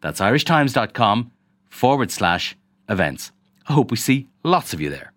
That's irishtimes.com forward slash events. I hope we see lots of you there.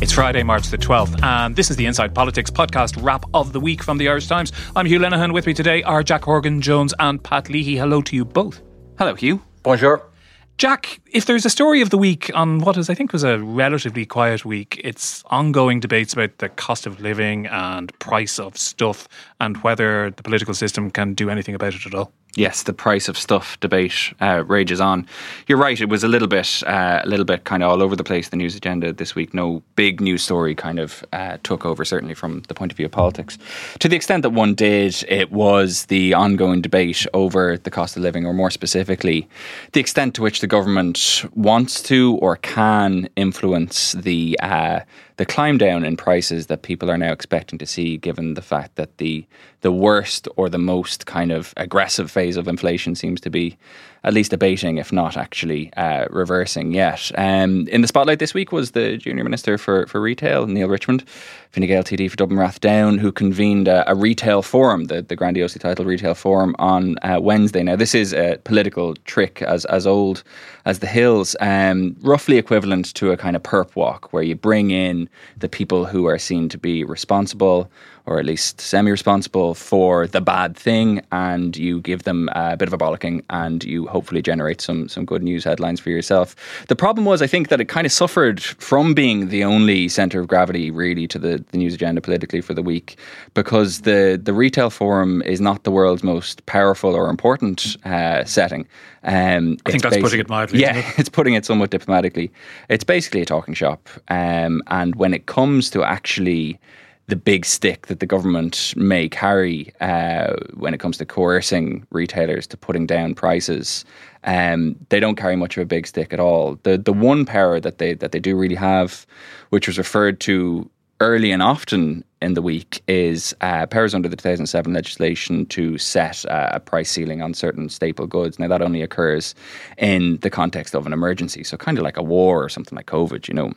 It's Friday, March the 12th, and this is the Inside Politics podcast wrap of the week from the Irish Times. I'm Hugh Linehan. With me today are Jack Horgan Jones and Pat Leahy. Hello to you both. Hello, Hugh. Bonjour. Jack, if there's a story of the week on what is, I think, was a relatively quiet week, it's ongoing debates about the cost of living and price of stuff and whether the political system can do anything about it at all yes, the price of stuff debate uh, rages on. You're right; it was a little bit, uh, a little bit kind of all over the place. The news agenda this week, no big news story kind of uh, took over, certainly from the point of view of politics. To the extent that one did, it was the ongoing debate over the cost of living, or more specifically, the extent to which the government wants to or can influence the uh, the climb down in prices that people are now expecting to see, given the fact that the the worst or the most kind of aggressive phase of inflation seems to be at least abating, if not actually uh, reversing yet. Um, in the spotlight this week was the Junior Minister for, for Retail, Neil Richmond, Fine Gael TD for Dublin Rathdown, who convened a, a, retail forum, the, the grandiosely titled Retail Forum, on uh, Wednesday. Now, this is a political trick as, as old as the hills, um, roughly equivalent to a kind of perp walk, where you bring in the people who are seen to be responsible or at least semi responsible for the bad thing, and you give them a bit of a bollocking and you hopefully generate some, some good news headlines for yourself. The problem was, I think, that it kind of suffered from being the only centre of gravity really to the, the news agenda politically for the week because the, the retail forum is not the world's most powerful or important uh, setting. Um, I think that's putting it mildly. Yeah, it? it's putting it somewhat diplomatically. It's basically a talking shop. Um, and when it comes to actually the big stick that the government may carry uh, when it comes to coercing retailers to putting down prices. Um, they don't carry much of a big stick at all. The the one power that they that they do really have, which was referred to early and often in the week, is uh, powers under the 2007 legislation to set uh, a price ceiling on certain staple goods. Now that only occurs in the context of an emergency, so kind of like a war or something like COVID, you know.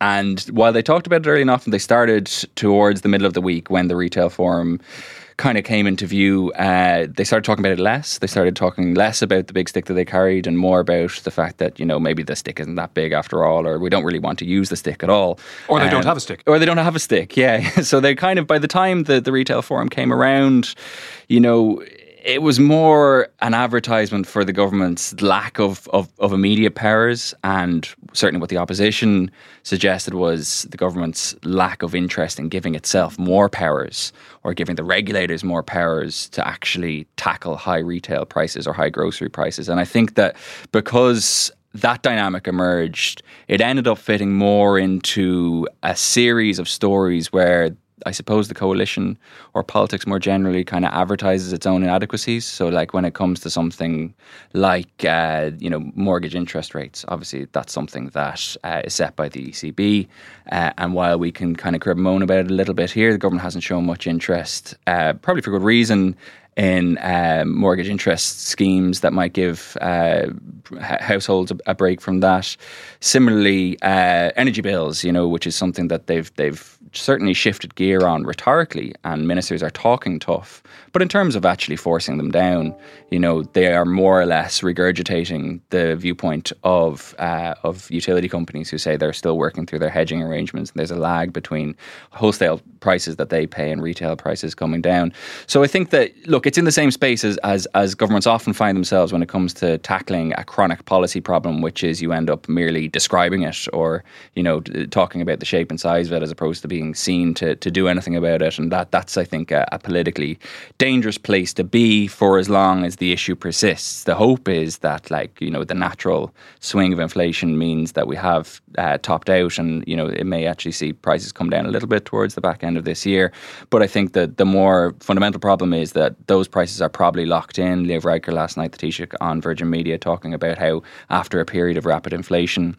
And while they talked about it early enough, and they started towards the middle of the week when the retail forum kind of came into view, uh, they started talking about it less. They started talking less about the big stick that they carried and more about the fact that, you know, maybe the stick isn't that big after all, or we don't really want to use the stick at all. Or they um, don't have a stick. Or they don't have a stick, yeah. so they kind of, by the time the, the retail forum came around, you know, it was more an advertisement for the government's lack of, of, of, immediate powers, and certainly what the opposition suggested was the government's lack of interest in giving itself more powers or giving the regulators more powers to actually tackle high retail prices or high grocery prices. And I think that because that dynamic emerged, it ended up fitting more into a series of stories where I suppose the coalition or politics more generally kind of advertises its own inadequacies. So, like when it comes to something like uh, you know mortgage interest rates, obviously that's something that uh, is set by the ECB. Uh, and while we can kind of crib moan about it a little bit here, the government hasn't shown much interest, uh, probably for good reason, in um, mortgage interest schemes that might give uh, households a, a, break from that. Similarly, uh, energy bills, you know, which is something that they've they've certainly shifted gear on rhetorically, and ministers are talking tough. But in terms of actually forcing them down, you know, they are more or less regurgitating the viewpoint of uh, of utility companies who say they're still working through their hedging arrangements. And there's a lag between wholesale prices that they pay and retail prices coming down. So I think that look, it's in the same space as as, as governments often find themselves when it comes to tackling a chronic policy problem, which is you end up merely describing it or you know talking about the shape and size of it as opposed to being being seen to to do anything about it, and that that's I think a, a politically dangerous place to be for as long as the issue persists. The hope is that like you know the natural swing of inflation means that we have uh, topped out, and you know it may actually see prices come down a little bit towards the back end of this year. But I think that the more fundamental problem is that those prices are probably locked in. Leo Varadkar last night, the Taoiseach on Virgin Media, talking about how after a period of rapid inflation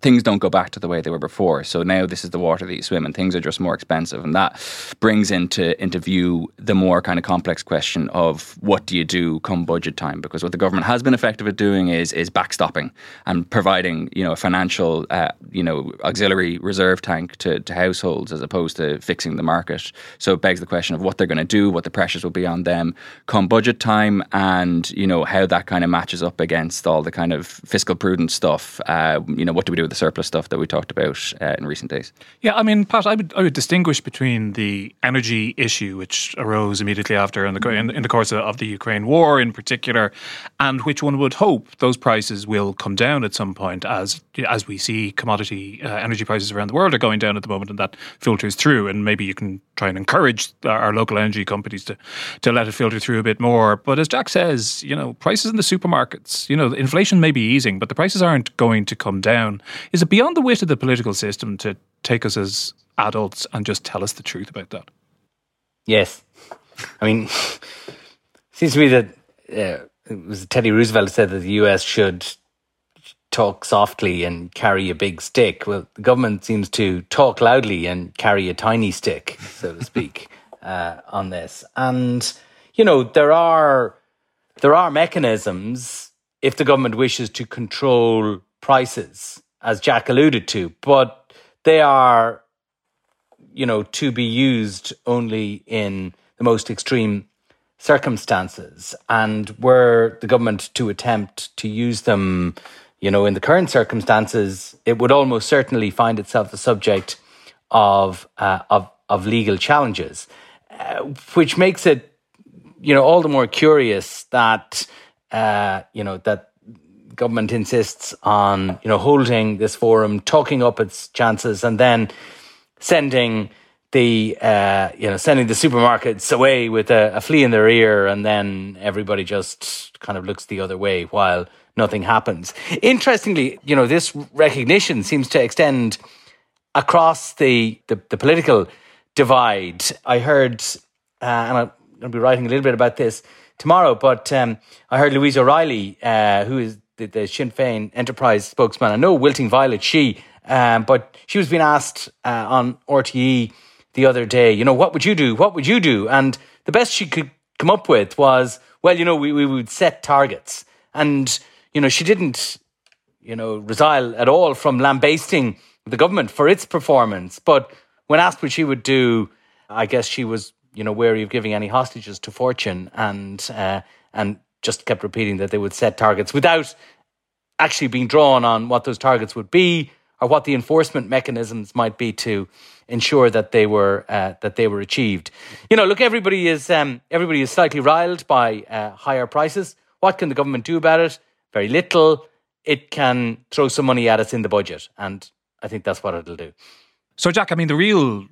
things don't go back to the way they were before. So now this is the water that you swim in. Things are just more expensive, and that brings into into view the more kind of complex question of what do you do come budget time? Because what the government has been effective at doing is is backstopping and providing you know a financial uh, you know auxiliary reserve tank to, to households as opposed to fixing the market. So it begs the question of what they're going to do, what the pressures will be on them come budget time, and you know how that kind of matches up against all the kind of fiscal prudence stuff. Uh, you know what do we do the surplus stuff that we talked about uh, in recent days. Yeah, I mean, Pat, I would I would distinguish between the energy issue, which arose immediately after in the in, in the course of, of the Ukraine war, in particular, and which one would hope those prices will come down at some point, as as we see commodity uh, energy prices around the world are going down at the moment, and that filters through. And maybe you can try and encourage our local energy companies to to let it filter through a bit more. But as Jack says, you know, prices in the supermarkets, you know, inflation may be easing, but the prices aren't going to come down. Is it beyond the wit of the political system to take us as adults and just tell us the truth about that? Yes. I mean, seems to me that uh, it was Teddy Roosevelt said that the US should talk softly and carry a big stick. Well, the government seems to talk loudly and carry a tiny stick, so to speak, uh, on this. And you know, there are there are mechanisms if the government wishes to control prices as Jack alluded to, but they are, you know, to be used only in the most extreme circumstances. And were the government to attempt to use them, you know, in the current circumstances, it would almost certainly find itself the subject of uh, of of legal challenges, uh, which makes it, you know, all the more curious that uh, you know that government insists on you know holding this forum, talking up its chances, and then sending the uh, you know sending the supermarkets away with a, a, flea in their ear, and then everybody just kind of looks the other way while nothing happens. Interestingly, you know this recognition seems to extend across the the, the political divide. I heard, uh, and I'm going to be writing a little bit about this tomorrow, but um, I heard Louise O'Reilly, uh, who is the, the Sinn Féin enterprise spokesman. I know Wilting Violet, she, um, but she was being asked uh, on RTE the other day, you know, what would you do? What would you do? And the best she could come up with was, well, you know, we, we would set targets. And, you know, she didn't, you know, resile at all from lambasting the government for its performance. But when asked what she would do, I guess she was, you know, wary of giving any hostages to fortune and, uh, and just kept repeating that they would set targets without actually being drawn on what those targets would be or what the enforcement mechanisms might be to ensure that they were uh, that they were achieved. You know, look, everybody is um, everybody is slightly riled by uh, higher prices. What can the government do about it? Very little. It can throw some money at us in the budget, and I think that's what it'll do. So, Jack, I mean, the real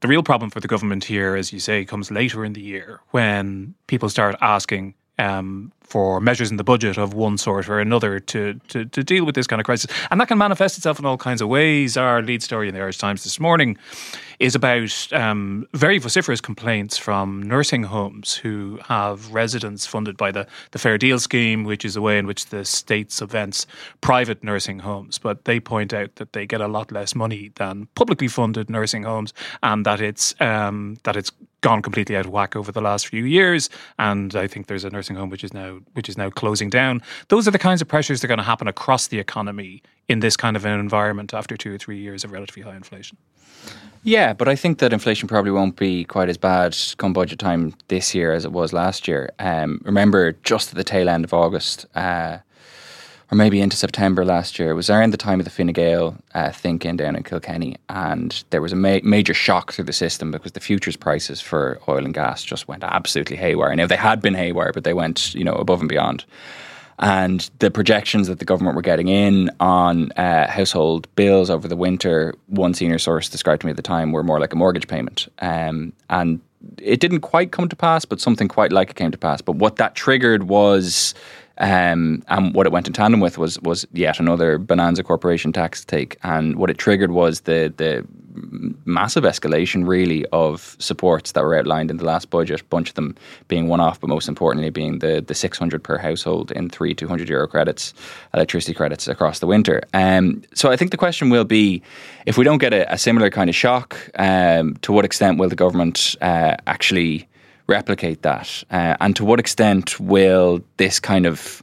the real problem for the government here, as you say, comes later in the year when people start asking um, for measures in the budget of one sort or another to, to, to deal with this kind of crisis. And that can manifest itself in all kinds of ways. Our lead story in the Irish Times this morning is about um, very vociferous complaints from nursing homes who have residents funded by the, the Fair Deal scheme, which is a way in which the state subvents private nursing homes. But they point out that they get a lot less money than publicly funded nursing homes and that it's, um, that it's gone completely out of whack over the last few years. And I think there's a nursing home which is now which is now closing down. Those are the kinds of pressures that are going to happen across the economy in this kind of an environment after two or three years of relatively high inflation. Yeah, but I think that inflation probably won't be quite as bad come budget time this year as it was last year. Um, remember, just at the tail end of August, uh, or maybe into September last year. It was around the time of the Fine Gael uh, thinking down in Kilkenny, and there was a ma- major shock through the system because the futures prices for oil and gas just went absolutely haywire. Now they had been haywire, but they went you know above and beyond. and the projections that the government were getting in on uh, household bills over the winter, one senior source described to me at the time, were more like a mortgage payment. Um, and it didn't quite come to pass, but something quite like it came to pass. But what that triggered was um, and what it went in tandem with was was yet another bonanza corporation tax take, and what it triggered was the the massive escalation really of supports that were outlined in the last budget. A bunch of them being one off, but most importantly being the the six hundred per household in three two hundred euro credits, electricity credits across the winter. Um, so I think the question will be, if we don't get a, a similar kind of shock, um, to what extent will the government uh, actually replicate that? Uh, and to what extent will this kind of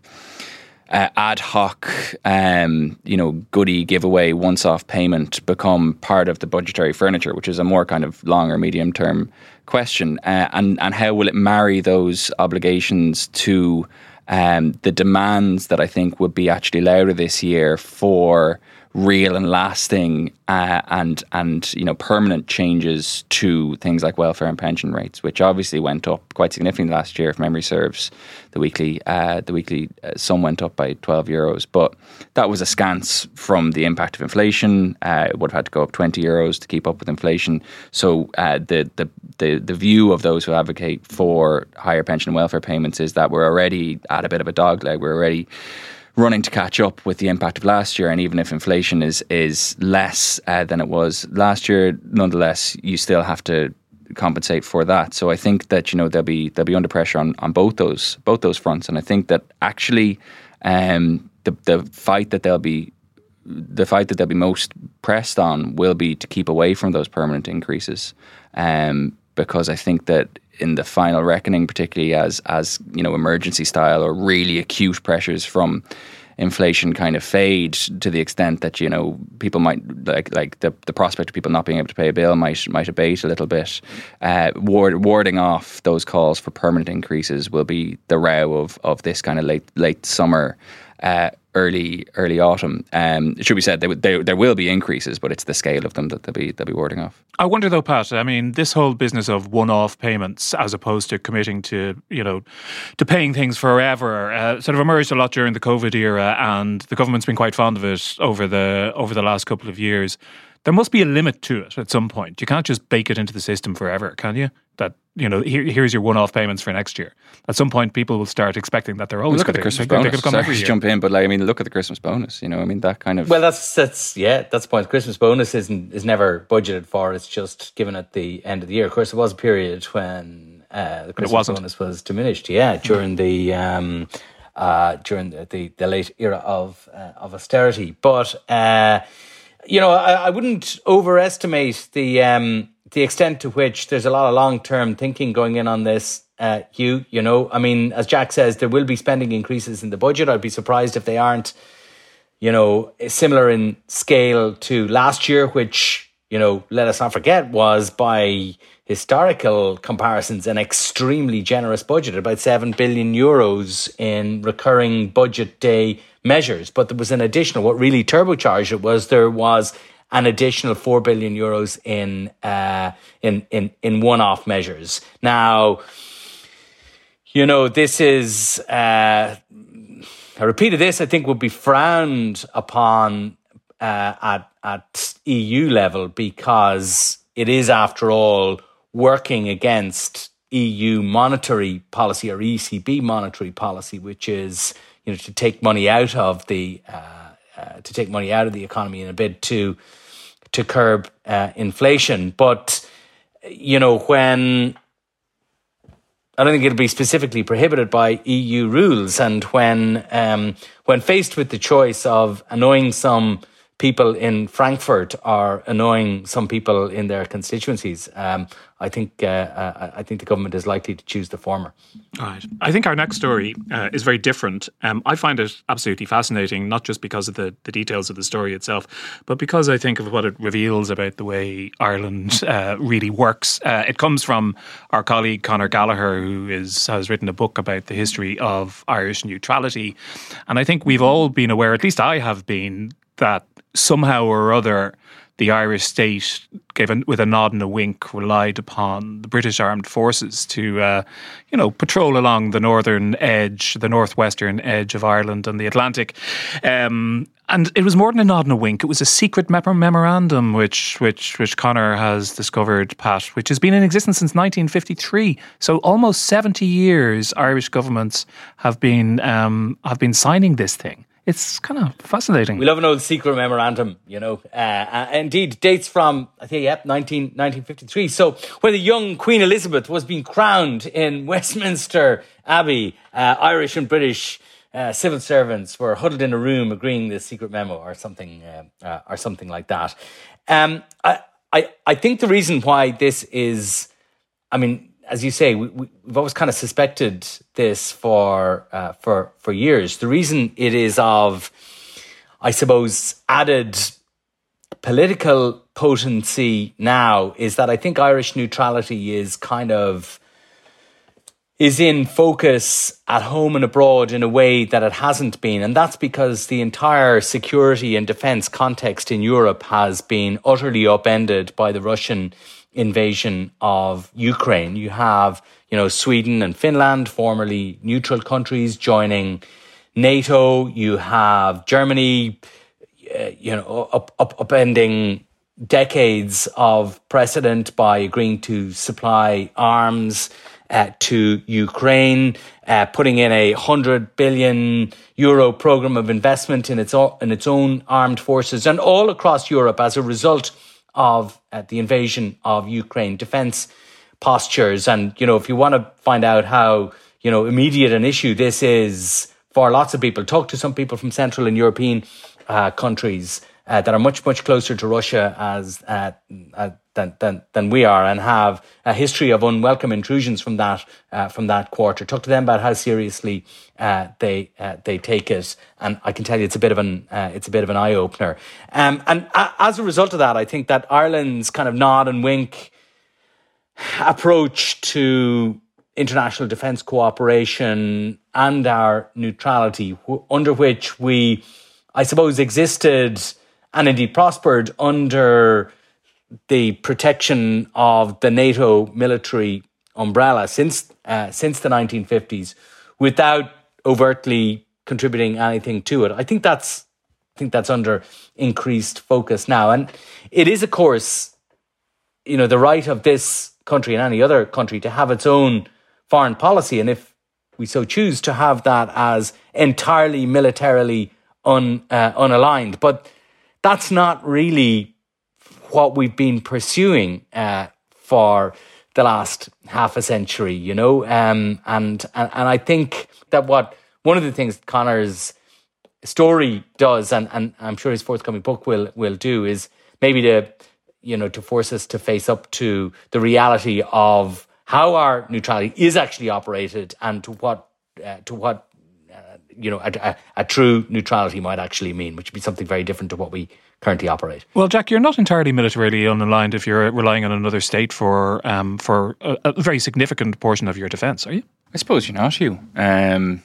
uh, ad hoc, um, you know, goody giveaway, once-off payment become part of the budgetary furniture, which is a more kind of long or medium-term question, uh, and and how will it marry those obligations to um, the demands that I think would be actually louder this year for real and lasting uh, and and you know permanent changes to things like welfare and pension rates, which obviously went up quite significantly last year, if memory serves. The weekly uh, the weekly uh, sum went up by twelve euros, but that was askance from the impact of inflation. Uh, it would have had to go up twenty euros to keep up with inflation. So uh, the, the the the view of those who advocate for higher pension and welfare payments is that we're already at a bit of a dogleg. We're already running to catch up with the impact of last year. And even if inflation is is less uh, than it was last year, nonetheless, you still have to compensate for that. So I think that you know they'll be they'll be under pressure on, on both those both those fronts. And I think that actually um, the the fight that they'll be the fight that they'll be most pressed on will be to keep away from those permanent increases. Um, because I think that in the final reckoning, particularly as as you know emergency style or really acute pressures from inflation kind of fade to the extent that you know people might like like the, the prospect of people not being able to pay a bill might might abate a little bit. Uh, ward, warding off those calls for permanent increases will be the row of of this kind of late late summer uh, early early autumn. Um, it should be said they, they, there will be increases, but it's the scale of them that they'll be they'll be warding off. I wonder though, Pat. I mean, this whole business of one-off payments as opposed to committing to you know to paying things forever uh, sort of emerged a lot during the COVID era, and the government's been quite fond of it over the over the last couple of years there must be a limit to it at some point. You can't just bake it into the system forever, can you? That you know, here, here's your one-off payments for next year. At some point, people will start expecting that they're always look at the Christmas bonus. They come Sorry every year. jump in, but like I mean, look at the Christmas bonus. You know, I mean that kind of. Well, that's that's yeah, that's the point. Christmas bonus isn't is never budgeted for. It's just given at the end of the year. Of course, there was a period when uh, the Christmas bonus was diminished. Yeah, during the. Um, uh, during the, the, the, late era of uh, of austerity, but uh, you know, I, I wouldn't overestimate the um, the extent to which there's a lot of long term thinking going in on this. Uh, Hugh, you know, I mean, as Jack says, there will be spending increases in the budget. I'd be surprised if they aren't, you know, similar in scale to last year, which you know, let us not forget, was by historical comparisons an extremely generous budget, about 7 billion euros in recurring budget day measures. But there was an additional, what really turbocharged it was there was an additional 4 billion euros in, uh, in, in, in one off measures. Now, you know, this is, uh, I repeated this, I think would be frowned upon uh, at at EU level because it is, after all, working against EU monetary policy or ECB monetary policy, which is you know to take money out of the uh, uh, to take money out of the economy in a bid to to curb uh, inflation. But you know when I don't think it'll be specifically prohibited by EU rules, and when um, when faced with the choice of annoying some people in Frankfurt are annoying some people in their constituencies. Um, I think uh, uh, I think the government is likely to choose the former. All right. I think our next story uh, is very different. Um, I find it absolutely fascinating, not just because of the, the details of the story itself, but because I think of what it reveals about the way Ireland uh, really works. Uh, it comes from our colleague Conor Gallagher, who is has written a book about the history of Irish neutrality, and I think we've all been aware, at least I have been, that somehow or other the Irish state gave a, with a nod and a wink relied upon the British armed forces to, uh, you know, patrol along the northern edge, the northwestern edge of Ireland and the Atlantic. Um, and it was more than a nod and a wink. It was a secret memorandum which which which Conor has discovered, Pat, which has been in existence since 1953. So almost 70 years, Irish governments have been um, have been signing this thing. It's kind of fascinating. We love an old secret memorandum, you know. Uh, uh, indeed, dates from, I think, yep, 19, 1953. So, when the young Queen Elizabeth was being crowned in Westminster Abbey, uh, Irish and British uh, civil servants were huddled in a room agreeing the secret memo or something, uh, uh, or something like that. Um, I, I, I think the reason why this is, I mean, as you say, we, have always kind of suspected this for uh, for for years. The reason it is of, I suppose, added political potency now is that I think Irish neutrality is kind of is in focus at home and abroad in a way that it hasn't been. And that's because the entire security and defense context in Europe has been utterly upended by the Russian invasion of Ukraine. You have, you know, Sweden and Finland, formerly neutral countries, joining NATO. You have Germany, uh, you know, up, up, upending decades of precedent by agreeing to supply arms uh, to Ukraine, uh, putting in a hundred billion euro program of investment in its o- in its own armed forces, and all across Europe as a result of uh, the invasion of Ukraine, defense postures. And, you know, if you want to find out how, you know, immediate an issue this is for lots of people, talk to some people from Central and European uh, countries uh, that are much, much closer to Russia as uh, uh, than, than than we are, and have a history of unwelcome intrusions from that uh, from that quarter. Talk to them about how seriously uh, they uh, they take it, and I can tell you it's a bit of an it's a bit of an eye opener. Um, and as a result of that, I think that Ireland's kind of nod and wink approach to international defence cooperation and our neutrality, under which we, I suppose, existed and indeed prospered under the protection of the NATO military umbrella since uh, since the 1950s without overtly contributing anything to it. I think that's I think that's under increased focus now, and it is, of course, you know, the right of this country and any other country to have its own foreign policy, and if we so choose to have that as entirely militarily un, uh, unaligned, but that's not really what we've been pursuing uh, for the last half a century, you know. Um, and, and and I think that what one of the things Conor's story does, and, and I'm sure his forthcoming book will will do, is maybe to you know to force us to face up to the reality of how our neutrality is actually operated and to what uh, to what you know, a, a, a, true neutrality might actually mean, which would be something very different to what we currently operate. Well, Jack, you're not entirely militarily unaligned if you're relying on another state for um, for a, a, very significant portion of your defence, are you? I suppose you're not. You. Um,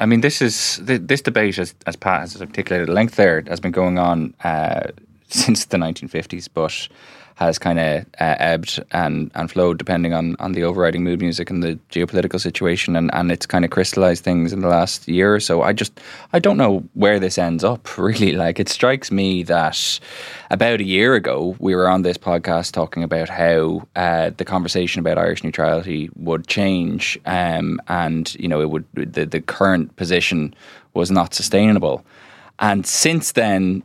I mean, this is this debate, as, as Pat has articulated at length there, has been going on uh, since the 1950s, but has kind of uh, ebbed and, and flowed depending on, on the overriding mood music and the geopolitical situation and, and it's kind of crystallized things in the last year or so. I just I don't know where this ends up really. Like it strikes me that about a year ago we were on this podcast talking about how uh, the conversation about Irish neutrality would change um, and you know it would the, the current position was not sustainable. And since then,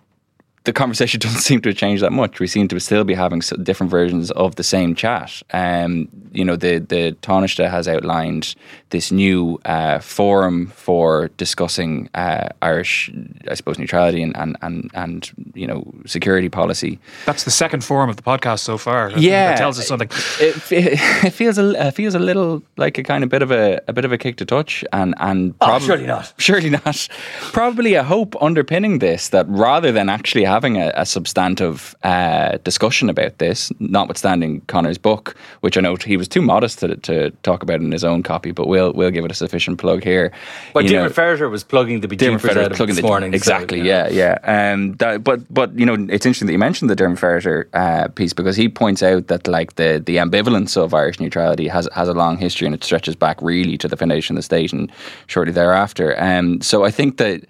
the conversation doesn't seem to have changed that much. We seem to still be having different versions of the same chat. Um, you know, the the Taoiseach has outlined this new uh, forum for discussing uh, Irish, I suppose, neutrality and, and and and you know security policy. That's the second forum of the podcast so far. Yeah, that tells us something. It, it, it feels a it feels a little like a kind of bit of a a bit of a kick to touch, and and oh, surely not, surely not. Probably a hope underpinning this that rather than actually having a, a substantive uh, discussion about this, notwithstanding Conor's book, which I know he was too modest to, to talk about in his own copy, but we'll we'll give it a sufficient plug here. But Diarmaid Ferriter was plugging the bejeepers out of plugging this the, morning. Exactly, so, yeah, yeah. yeah. Um, that, but but you know, it's interesting that you mentioned the Diarmaid Ferriter uh, piece because he points out that like the the ambivalence of Irish neutrality has has a long history and it stretches back really to the foundation of the state and shortly thereafter. Um, so I think that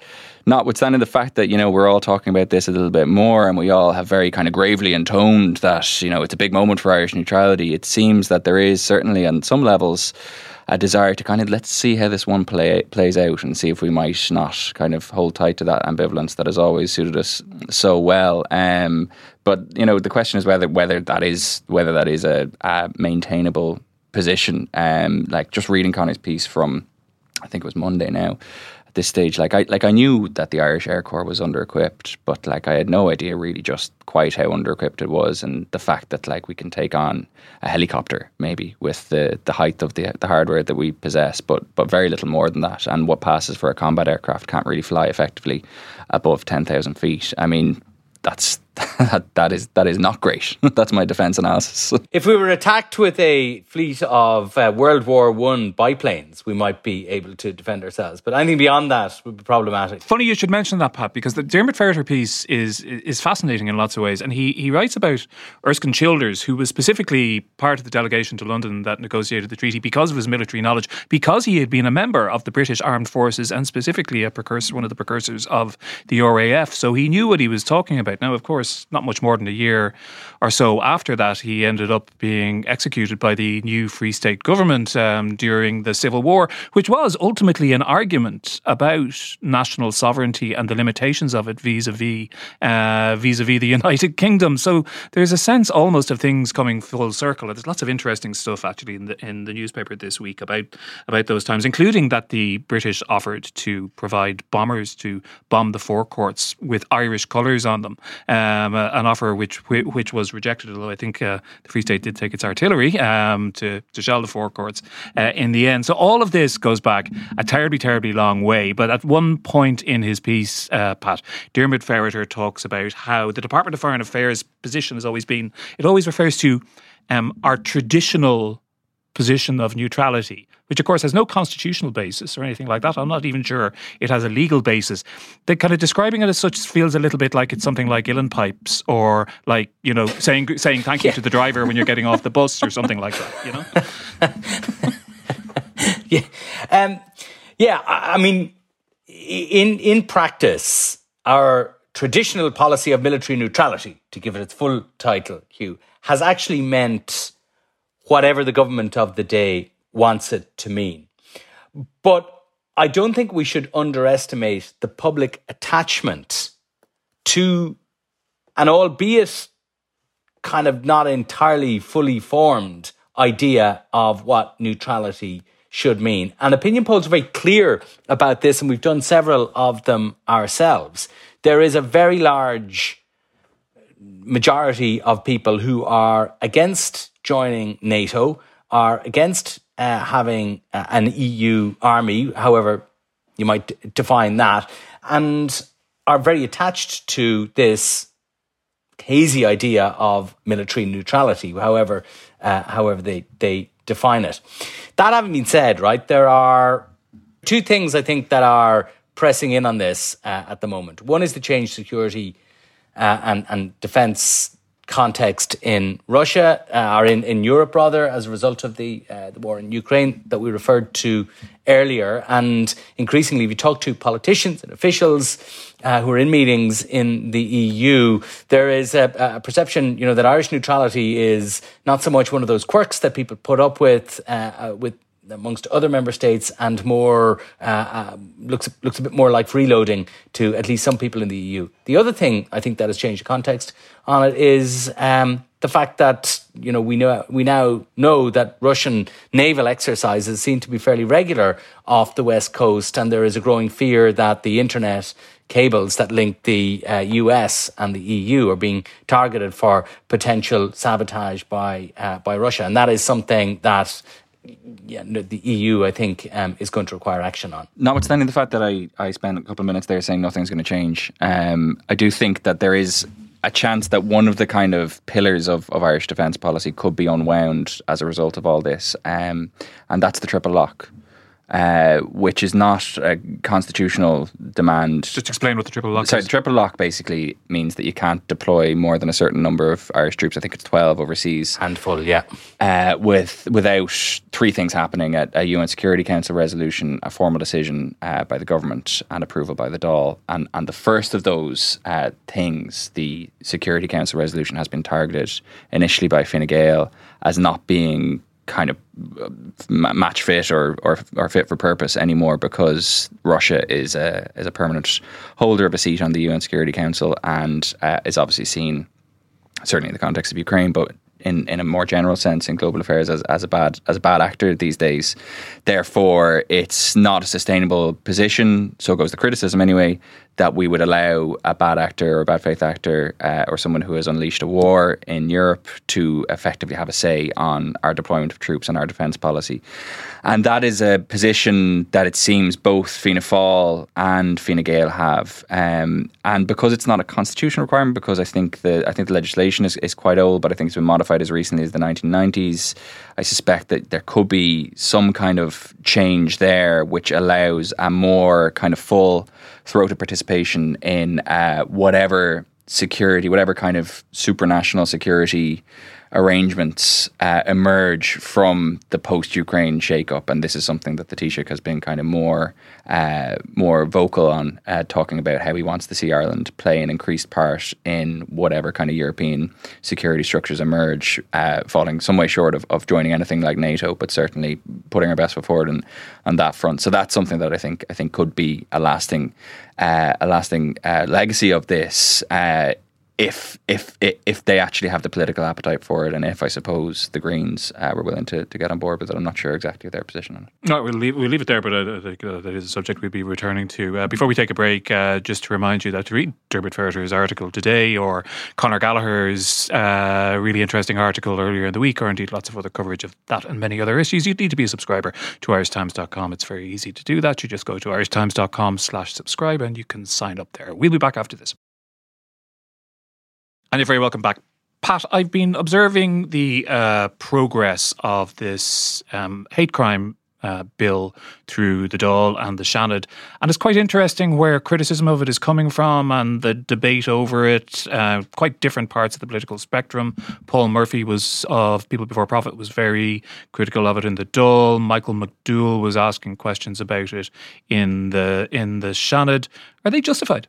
notwithstanding the fact that you know we're all talking about this a little bit more and we all have very kind of gravely intoned that you know it's a big moment for Irish neutrality it seems that there is certainly on some levels a desire to kind of let's see how this one play plays out and see if we might not kind of hold tight to that ambivalence that has always suited us so well. Um, but you know the question is whether whether that is whether that is a, a maintainable position. Um, like just reading Conor's piece from I think it was Monday now at this stage. Like I like I knew that the Irish Air Corps was under equipped, but like I had no idea really just quite how under equipped it was, and the fact that like we can take on a helicopter maybe with the the height of the the hardware that we possess, but but very little more than that. And what passes for a combat aircraft can't really fly effectively above ten thousand feet. I mean, that's that, that is that is not great. That's my defence analysis. if we were attacked with a fleet of uh, World War One biplanes, we might be able to defend ourselves. But anything beyond that would be problematic. Funny you should mention that, Pat, because the Diarmaid Ferriter piece is is fascinating in lots of ways, and he he writes about Erskine Childers, who was specifically part of the delegation to London that negotiated the treaty because of his military knowledge, because he had been a member of the British Armed Forces and specifically a precursor, one of the precursors of the RAF, so he knew what he was talking about. Now, of course not much more than a year or so after that, he ended up being executed by the new Free State government um, during the Civil War, which was ultimately an argument about national sovereignty and the limitations of it vis-a-vis uh, vis-a-vis the United Kingdom. So there's a sense almost of things coming full circle. There's lots of interesting stuff actually in the in the newspaper this week about about those times, including that the British offered to provide bombers to bomb the Four Courts with Irish colours on them. Um, uh, an offer which which was rejected. Although I think uh, the Free State did take its artillery um, to to shell the Four Courts uh, in the end. So all of this goes back a terribly terribly long way. But at one point in his piece, uh, Pat Diarmaid Ferriter talks about how the Department of Foreign Affairs position has always been. It always refers to um, our traditional position of neutrality, which of course has no constitutional basis or anything like that. I'm not even sure it has a legal basis. The kind of describing it as such feels a little bit like it's something like Uilleann pipes or like, you know, saying saying thank you yeah. to the driver when you're getting off the bus or something like that, you know? yeah. Um, yeah, I mean in in practice, our traditional policy of military neutrality, to give it its full title, Hugh, has actually meant whatever the government of the day wants it to mean. But I don't think we should underestimate the public attachment to an albeit kind of not entirely fully formed idea of what neutrality should mean. And opinion polls are very clear about this, and we've done several of them ourselves. There is a very large majority of people who are against joining NATO, are against uh, having uh, an EU army, however you might define that, and are very attached to this hazy idea of military neutrality, however, uh, however they, they define it. That having been said, right, there are two things I think that are pressing in on this uh, at the moment. One is the change security uh, and, and defense context in Russia uh, or in, in Europe rather as a result of the uh, the war in Ukraine that we referred to earlier. And increasingly you talk to politicians and officials uh, who are in meetings in the EU there is a, a, perception you know that Irish neutrality is not so much one of those quirks that people put up with uh, uh, with amongst other member states and more uh, uh, looks looks a bit more like freeloading to at least some people in the EU. The other thing I think that has changed the context on it is um, the fact that you know we know we now know that Russian naval exercises seem to be fairly regular off the west coast, and there is a growing fear that the internet cables that link the uh, US and the EU are being targeted for potential sabotage by uh, by Russia, and that is something that yeah, the EU, I think, um, is going to require action on. Notwithstanding the fact that I, I spent a couple of minutes there saying nothing's going to change, um, I do think that there is a chance that one of the kind of pillars of, of Irish defence policy could be unwound as a result of all this, um, and that's the triple lock. Uh, which is not a constitutional demand. Just explain what the triple lock Sorry, is. the triple lock basically means that you can't deploy more than a certain number of Irish troops. I think it's 12 overseas. Handful, yeah. Uh, with without three things happening: a, a, UN Security Council resolution, a formal decision uh, by the government, and approval by the Dáil. And and the first of those uh, things, the Security Council resolution, has been targeted initially by Fine Gael as not being kind of uh, match fit or, or or fit for purpose anymore because Russia is a is a permanent holder of a seat on the UN Security Council and uh, is obviously seen certainly in the context of Ukraine, but in, in a more general sense in global affairs as, as a bad as a bad actor these days. Therefore, it's not a sustainable position. So goes the criticism anyway that we would allow a bad actor or a bad faith actor uh, or someone who has unleashed a war in Europe to effectively have a say on our deployment of troops and our defence policy. And that is a position that it seems both Fianna Fáil and Fine Gael have. Um, and because it's not a constitutional requirement, because I think the I think the legislation is, is quite old, but I think it's been modified as recently as the 1990s, I suspect that there could be some kind of change there which allows a more kind of full throated participation in uh, whatever security, whatever kind of supranational security arrangements uh, emerge from the post-Ukraine shake-up, and this is something that the Taoiseach has been kind of more uh, more vocal on, uh, talking about how he wants to see Ireland play an increased part in whatever kind of European security structures emerge, uh, falling some way short of, of joining anything like NATO, but certainly putting our best foot forward on, on that front. So that's something that I think I think could be a lasting uh, a lasting uh, legacy of this if if if they actually have the political appetite for it, and if I suppose the Greens uh, were willing to, to get on board with it, I'm not sure exactly their position on it. No, we'll leave, we'll leave it there, but uh, I think uh, that is a subject we'll be returning to. Uh, before we take a break, uh, just to remind you that to read Diarmaid Ferriter's article today or Conor Gallagher's uh, really interesting article earlier in the week, or indeed lots of other coverage of that and many other issues, you'd need to be a subscriber to irishtimes.com. It's very easy to do that. You just go to irishtimes.com slash subscribe and you can sign up there. We'll be back after this. And you're very welcome back. Pat, I've been observing the uh, progress of this um, hate crime uh, bill through the Dáil and the Seanad. And it's quite interesting where criticism of it is coming from and the debate over it. Uh, quite different parts of the political spectrum. Paul Murphy was of People Before Profit was very critical of it in the Dáil. Michael McDowell was asking questions about it in the in the Seanad. Are they justified?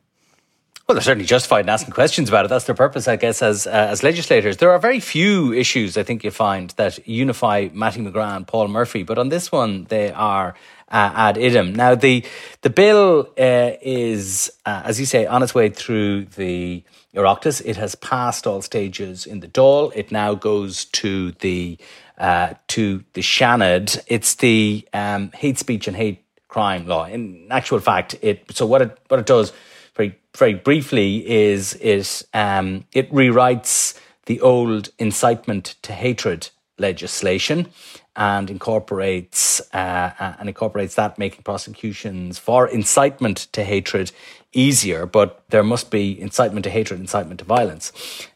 Well, they're certainly justified in asking questions about it. That's their purpose, I guess, as uh, as legislators. There are very few issues I think you find that unify Mattie McGrath and Paul Murphy, but on this one they are uh, ad idem. Now, the the bill uh, is, uh, as you say, on its way through the Oireachtas. It has passed all stages in the Dáil. It now goes to the uh, to the Seanad. It's the um, hate speech and hate crime law. In actual fact, it so what it what it does very very briefly is it um, it rewrites the old incitement to hatred legislation and incorporates uh, and incorporates that making prosecutions for incitement to hatred easier. But there must be incitement to hatred incitement to violence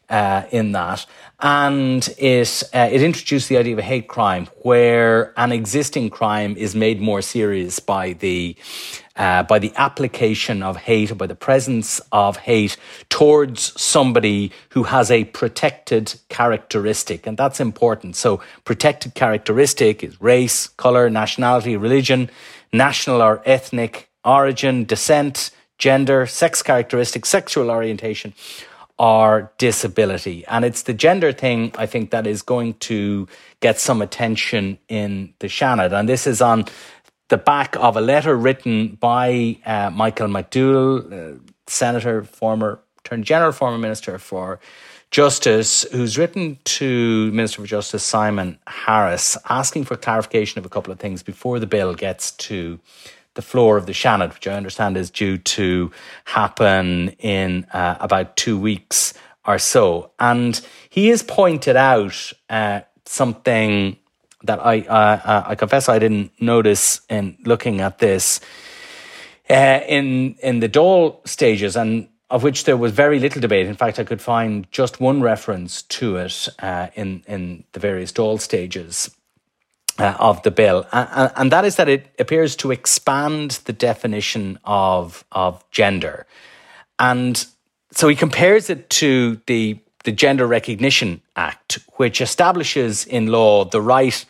uh, in that. And it uh, it introduced the idea of a hate crime where an existing crime is made more serious by the uh, by the application of hate or by the presence of hate towards somebody who has a protected characteristic. And that's important. So, protected characteristic is race, colour, nationality, religion, national or ethnic origin, descent, gender, sex characteristic, sexual orientation, or disability. And it's the gender thing, I think, that is going to get some attention in the Seanad. And this is on the back of a letter written by uh, Michael McDowell, uh, Senator, former Attorney General, former Minister for Justice, who's written to Minister for Justice Simon Harris asking for clarification of a couple of things before the bill gets to the floor of the Seanad, which I understand is due to happen in uh, about two weeks or so. And he has pointed out uh, something that I I confess I didn't notice in looking at this uh, in in the Dáil stages, and of which there was very little debate. In fact, I could find just one reference to it uh, in in the various Dáil stages. Uh, of the bill, and, and that is that it appears to expand the definition of of gender, and so he compares it to the the Gender Recognition Act, which establishes in law the right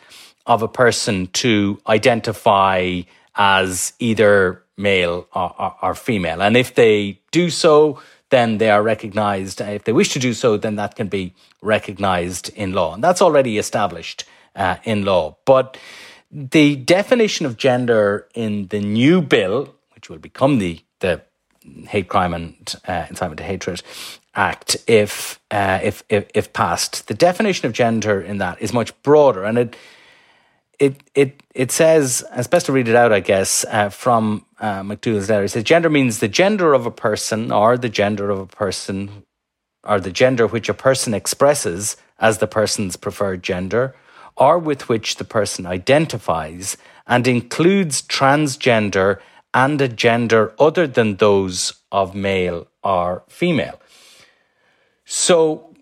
of a person to identify as either male or, or, or, female. And if they do so, then they are recognized. If they wish to do so, then that can be recognized in law. And that's already established uh, in law. But the definition of gender in the new bill, which will become the, the hate crime and uh, incitement to hatred act, if, uh, if, if if passed, the definition of gender in that is much broader, and it it it it says, it's best to read it out, I guess, uh, from uh, McDowell's letter. It says gender means the gender of a person, or the gender of a person, or the gender which a person expresses as the person's preferred gender, or with which the person identifies, and includes transgender and a gender other than those of male or female. So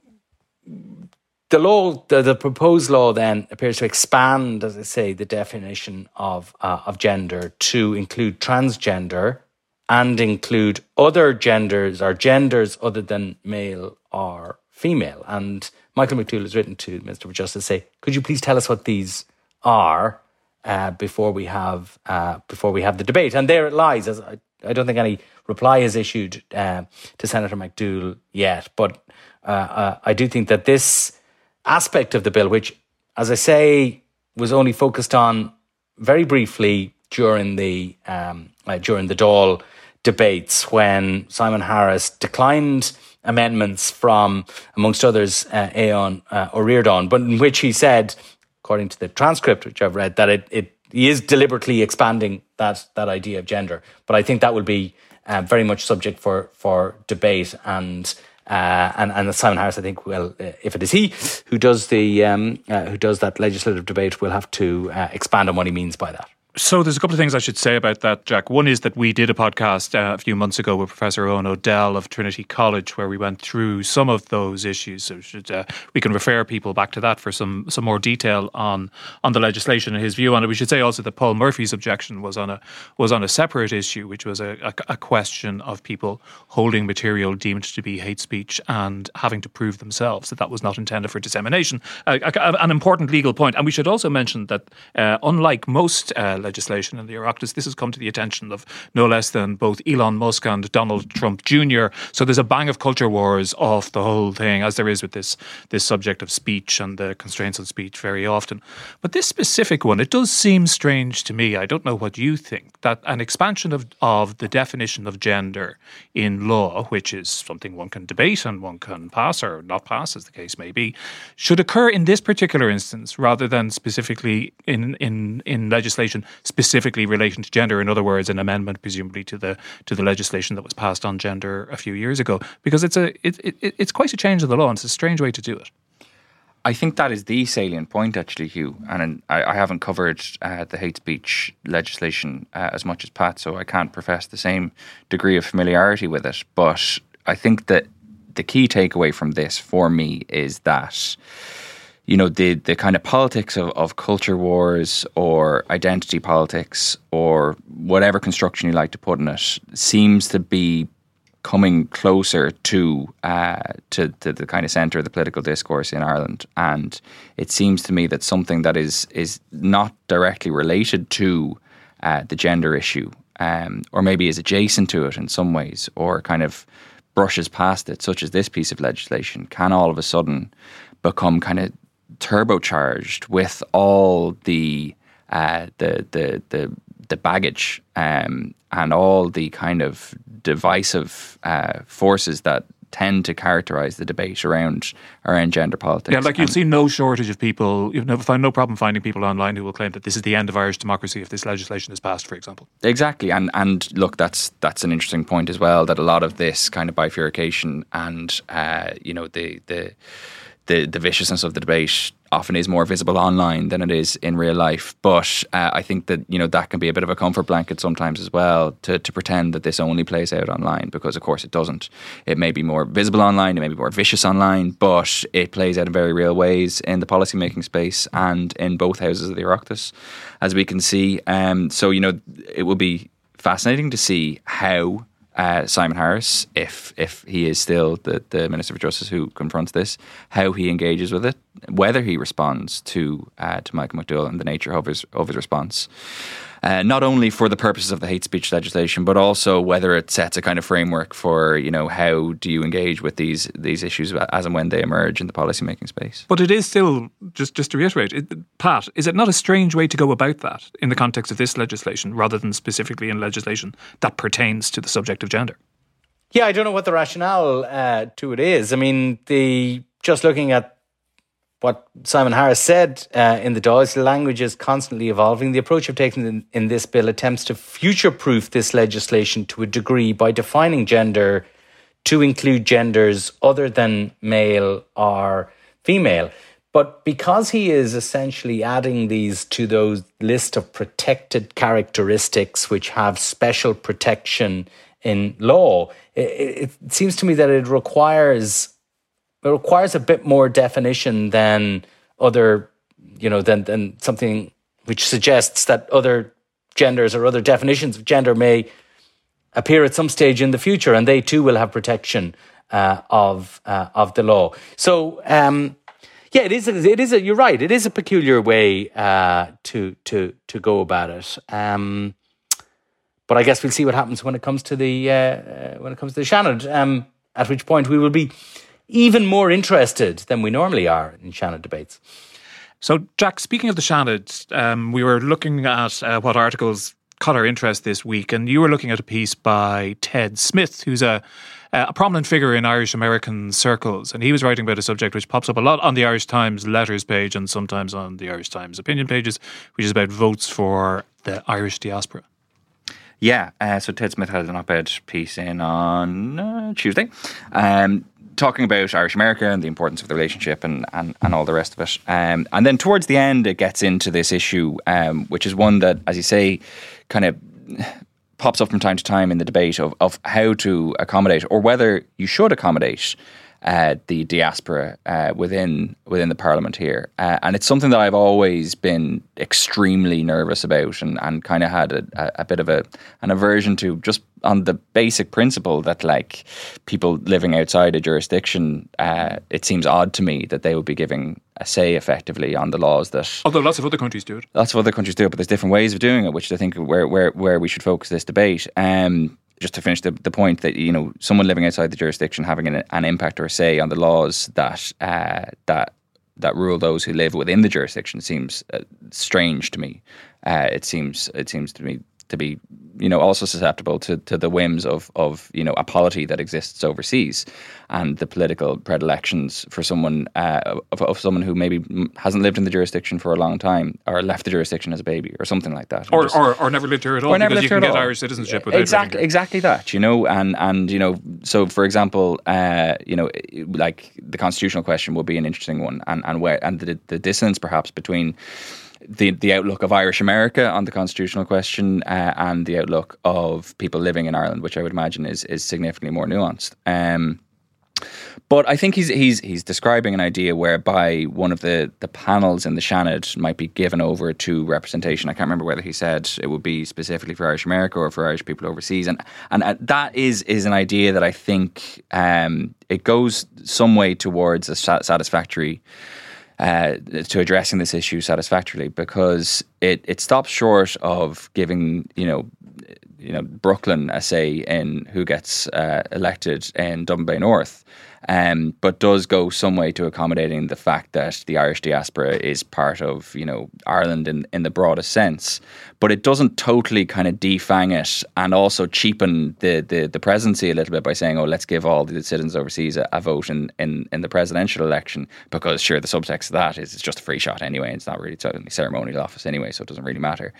the law, the, the, proposed law, then appears to expand, as I say, the definition of uh, of gender to include transgender and include other genders or genders other than male or female. And Michael McDowell has written to the Minister for Justice say, "Could you please tell us what these are uh, before we have uh, before we have the debate?" And there it lies. As I, I don't think any reply is issued uh, to Senator McDowell yet, but uh, uh, I do think that this aspect of the bill, which, as I say, was only focused on very briefly during the um, uh, during the Dáil debates when Simon Harris declined amendments from, amongst others, uh, Aodhán uh, Ó Ríordáin, but in which he said, according to the transcript which I've read, that it, it he is deliberately expanding that that idea of gender. But I think that will be uh, very much subject for for debate and uh, and and Simon Harris, I think, well, if it is he who does the um, uh, who does that legislative debate, will have to uh, expand on what he means by that. So there's a couple of things I should say about that, Jack. One is that we did a podcast uh, a few months ago with Professor Oran Doyle of Trinity College, where we went through some of those issues. So should, uh, we can refer people back to that for some some more detail on on the legislation and his view on it. We should say also that Paul Murphy's objection was on a was on a separate issue, which was a, a, a question of people holding material deemed to be hate speech and having to prove themselves that that was not intended for dissemination. Uh, an important legal point. point, and we should also mention that uh, unlike most uh, legislation in the Oireachtas. This has come to the attention of no less than both Elon Musk and Donald Trump Jr. So there's a bang of culture wars off the whole thing, as there is with this this subject of speech and the constraints on speech very often. But this specific one, it does seem strange to me. I don't know what you think that an expansion of of the definition of gender in law, which is something one can debate and one can pass or not pass, as the case may be, should occur in this particular instance rather than specifically in in in legislation specifically relating to gender. In other words, an amendment presumably to the to the legislation that was passed on gender a few years ago, because it's a it, it, it's quite a change of the law, and it's a strange way to do it. I think that is the salient point, actually, Hugh. And I, I haven't covered uh, the hate speech legislation uh, as much as Pat, so I can't profess the same degree of familiarity with it. But I think that the key takeaway from this for me is that you know the the kind of politics of, of culture wars or identity politics or whatever construction you like to put in it seems to be coming closer to uh, to, to the kind of centre of the political discourse in Ireland, and it seems to me that something that is is not directly related to uh, the gender issue, um, or maybe is adjacent to it in some ways, or kind of brushes past it, such as this piece of legislation, can all of a sudden become kind of turbocharged with all the uh, the the the the baggage um, and all the kind of divisive uh, forces that tend to characterize the debate around around gender politics. Yeah, like you'll see no shortage of people. You've never find no problem finding people online who will claim that this is the end of Irish democracy if this legislation is passed, for example. Exactly, and and look, that's that's an interesting point as well. That a lot of this kind of bifurcation and uh, you know the the the the viciousness of the debate often is more visible online than it is in real life. But uh, I think that you know that can be a bit of a comfort blanket sometimes as well to to pretend that this only plays out online because of course it doesn't. It may be more visible online, it may be more vicious online, but it plays out in very real ways in the policymaking space and in both houses of the Oireachtas, as we can see. Um, so you know it will be fascinating to see how uh, Simon Harris, if if he is still the, the Minister for Justice who confronts this, how he engages with it, whether he responds to uh, to Michael McDowell and the nature of his of his response uh, not only for the purposes of the hate speech legislation, but also whether it sets a kind of framework for you know how do you engage with these these issues as and when they emerge in the policymaking space. But it is still just just to reiterate, it, Pat, is it not a strange way to go about that in the context of this legislation, rather than specifically in legislation that pertains to the subject of gender? Yeah, I don't know what the rationale uh, to it is. I mean, the just looking at what Simon Harris said uh, in the Dáil, language is constantly evolving. The approach I've taken in, in this bill attempts to future proof this legislation to a degree by defining gender to include genders other than male or female. But because he is essentially adding these to those list of protected characteristics which have special protection in law, it, it seems to me that it requires it requires a bit more definition than other, you know, than than something which suggests that other genders or other definitions of gender may appear at some stage in the future, and they too will have protection uh, of uh, of the law. So. Um, yeah, it is. It is. A, you're right. It is a peculiar way uh, to to to go about it. Um, but I guess we'll see what happens when it comes to the uh, uh when it comes to the Seanad. Um, at which point we will be even more interested than we normally are in Seanad debates. So, Jack, speaking of the Seanad, um, we were looking at uh, what articles caught our interest this week, and you were looking at a piece by Ted Smyth, who's a a prominent figure in Irish American circles, and he was writing about a subject which pops up a lot on the Irish Times letters page and sometimes on the Irish Times opinion pages, which is about votes for the Irish diaspora. Yeah, uh, so Ted Smyth had an op-ed piece in on uh, Tuesday. Um, talking about Irish America and the importance of the relationship and, and, and all the rest of it. Um, and then towards the end, it gets into this issue, um, which is one that, as you say, kind of pops up from time to time in the debate of, of how to accommodate or whether you should accommodate uh, the diaspora uh, within within the parliament here, uh, and it's something that I've always been extremely nervous about, and, and kind of had a, a, bit of a an aversion to just on the basic principle that like people living outside a jurisdiction, uh, it seems odd to me that they would be giving a say effectively on the laws that. Although lots of other countries do it, lots of other countries do it, but there's different ways of doing it, which I think where where where we should focus this debate. Um, just to finish the, the point that you know someone living outside the jurisdiction having an, an impact or a say on the laws that uh, that that rule those who live within the jurisdiction seems uh, strange to me. Uh, it seems it seems to me to be you know also susceptible to, to the whims of of you know a polity that exists overseas and the political predilections for someone uh, of, of, someone who maybe hasn't lived in the jurisdiction for a long time or left the jurisdiction as a baby or something like that or, just, or, or, never lived here at all or never lived you can get all. Irish citizenship exactly exactly that you know and and you know so for example uh, you know like the constitutional question will be an interesting one and and where and the, the dissonance perhaps between the the outlook of Irish America on the constitutional question uh, and the outlook of people living in Ireland, which I would imagine is is significantly more nuanced. Um, but I think he's he's he's describing an idea whereby one of the, the panels in the Seanad might be given over to representation. I can't remember whether he said it would be specifically for Irish America or for Irish people overseas, and and uh, that is is an idea that I think um, it goes some way towards a satisfactory uh, to addressing this issue satisfactorily because it, it stops short of giving you know you know Brooklyn a say in who gets uh, elected in Dublin Bay North um, but does go some way to accommodating the fact that the Irish diaspora is part of you know Ireland in in the broadest sense. But it doesn't totally kind of defang it and also cheapen the, the, the presidency a little bit by saying, oh, let's give all the citizens overseas a, a vote in, in, in the presidential election because sure the subtext of that is it's just a free shot anyway. It's not really it's ceremonial office anyway, so it doesn't really matter.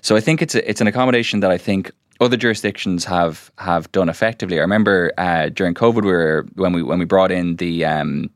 So I think it's a, it's an accommodation that I think other jurisdictions have have done effectively. I remember uh, during COVID, we were when we when we brought in the um,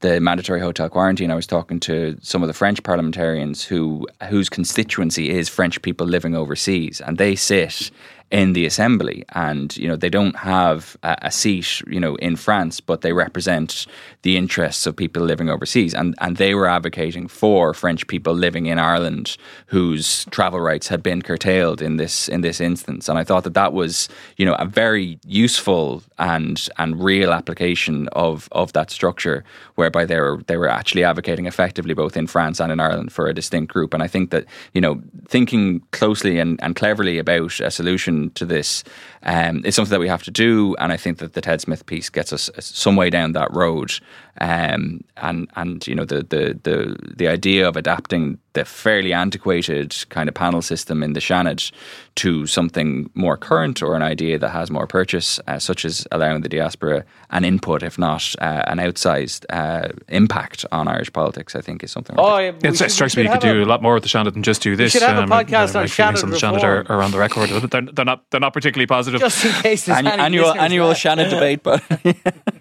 the mandatory hotel quarantine, I was talking to some of the French parliamentarians who whose constituency is French people living overseas, and they sit in the assembly, and you know they don't have a, a, seat, you know, in France, but they represent the interests of people living overseas, and and they were advocating for French people living in Ireland whose travel rights had been curtailed in this in this instance, and I thought that that was you know a very useful and and real application of of that structure, whereby they were they were actually advocating effectively both in France and in Ireland for a distinct group, and I think that you know thinking closely and, and cleverly about a solution to this um, is something that we have to do. And I think that the Ted Smyth piece gets us some way down that road. Um, and and you know the, the the the idea of adapting the fairly antiquated kind of panel system in the Seanad to something more current or an idea that has more purchase, uh, such as allowing the diaspora an input, if not uh, an outsized uh, impact on Irish politics, I think is something. Oh, yeah, it should, strikes me you could do a, a lot more with the Seanad than just do this. We should have um, a podcast on Seanad on the Seanad are, are, on the record. They're, they're, not they're not particularly positive. Just in case there's Annu- annual annual Seanad debate, but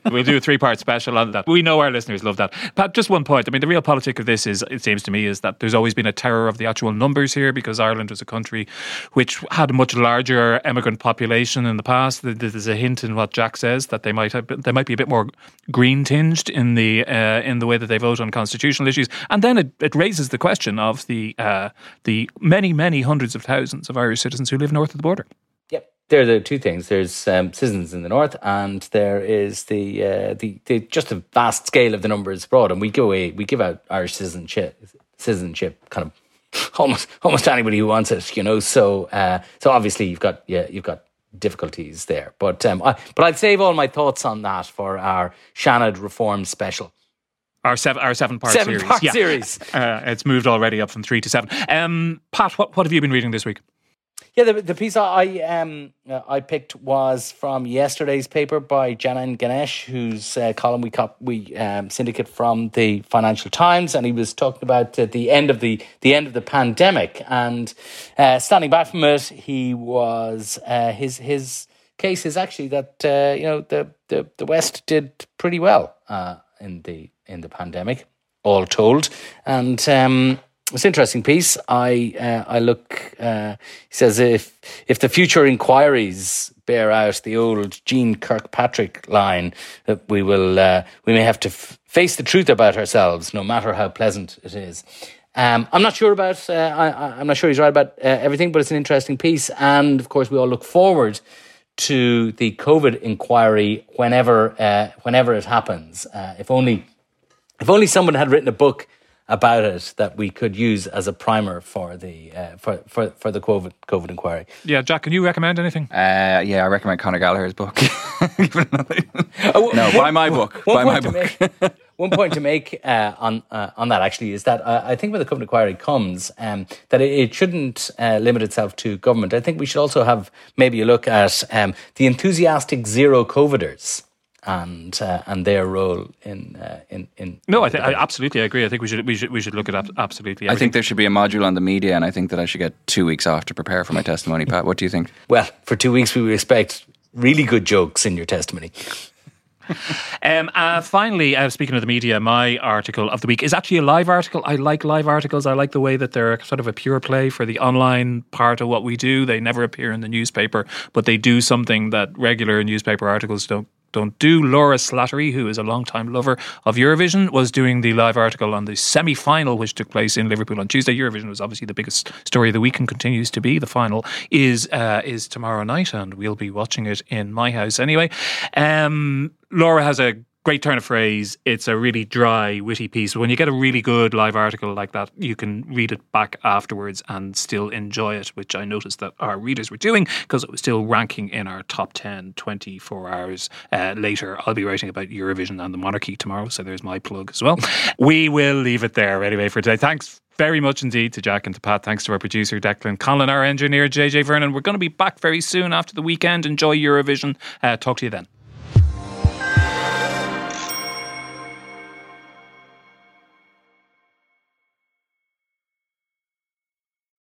we'll do a three part special on that. We know our listeners love that. But just one point. I mean, the realpolitik of this is, it seems to me, is that there's always been a terror of the actual numbers here because Ireland was a country which had a much larger emigrant population in the past. There's a hint in what Jack says that they might have they might be a bit more green tinged in the uh, in the way that they vote on constitutional issues. And then it, it raises the question of the uh, the many many hundreds of thousands of Irish citizens who live north of the border Yep. there are the two things. There's um, citizens in the north, and there is the, uh, the the just a vast scale of the numbers abroad. And we give away, we give out Irish citizenship, citizenship, kind of almost almost anybody who wants it, you know. So uh, so obviously you've got yeah you've got difficulties there, but um, I, but I'd save all my thoughts on that for our Seanad reform special. Our seven, our seven part seven series. Part yeah. series. Uh, it's moved already up from three to seven. Um, Pat, what, what have you been reading this week? Yeah, the, the piece I um uh, I picked was from yesterday's paper by Janan Ganesh, whose uh, column we cop- we um, syndicate from the Financial Times, and he was talking about uh, the end of the the end of the pandemic, and uh, standing back from it, he was uh, his his case is actually that uh, you know the, the the West did pretty well in the in the pandemic, all told, and. Um, it's an interesting piece. I uh, I look. Uh, he says if if the future inquiries bear out the old Jeane Kirkpatrick line that we will uh, we may have to f- face the truth about ourselves, no matter how pleasant it is. Um, I'm not sure about. Uh, I, am not sure he's right about uh, everything, but it's an interesting piece, and of course we all look forward to the COVID inquiry whenever uh, whenever it happens. if only if only someone had written a book about it that we could use as a primer for the uh, for, for for the COVID COVID inquiry. Yeah, Jack, can you recommend anything? Uh, yeah, I recommend Conor Gallagher's book. no, buy my book. Buy my book. Make, one point to make uh, on uh, on that actually is that uh, I think when the COVID inquiry comes, um, that it, it shouldn't uh, limit itself to government. I think we should also have maybe a look at um, the enthusiastic zero COVIDers and uh, and their role in uh, in in. No, I, th- I absolutely agree. I think we should we should we should look at absolutely. Everything. I think there should be a module on the media, and I think that I should get two weeks off to prepare for my testimony. Pat, what do you think? Well, for two weeks we would expect really good jokes in your testimony. um, uh, finally, uh, speaking of the media, my article of the week is actually a live article. I like live articles. I like the way that they're sort of a pure play for the online part of what we do. They never appear in the newspaper, but they do something that regular newspaper articles don't don't do. Laura Slattery, who is a long-time lover of Eurovision, was doing the live article on the semi final, which took place in Liverpool on Tuesday. Eurovision was obviously the biggest story of the week and continues to be. The final is uh, is tomorrow night, and we'll be watching it in my house anyway. Um, Laura has a great turn of phrase. It's a really dry, witty piece. When you get a really good live article like that, you can read it back afterwards and still enjoy it, which I noticed that our readers were doing because it was still ranking in our top 10 24 hours uh, later. I'll be writing about Eurovision and the monarchy tomorrow, so there's my plug as well. we will leave it there anyway for today. Thanks very much indeed to Jack and to Pat. Thanks to our producer, Declan Conlon, our engineer, JJ Vernon. We're going to be back very soon after the weekend. Enjoy Eurovision. Uh, talk to you then.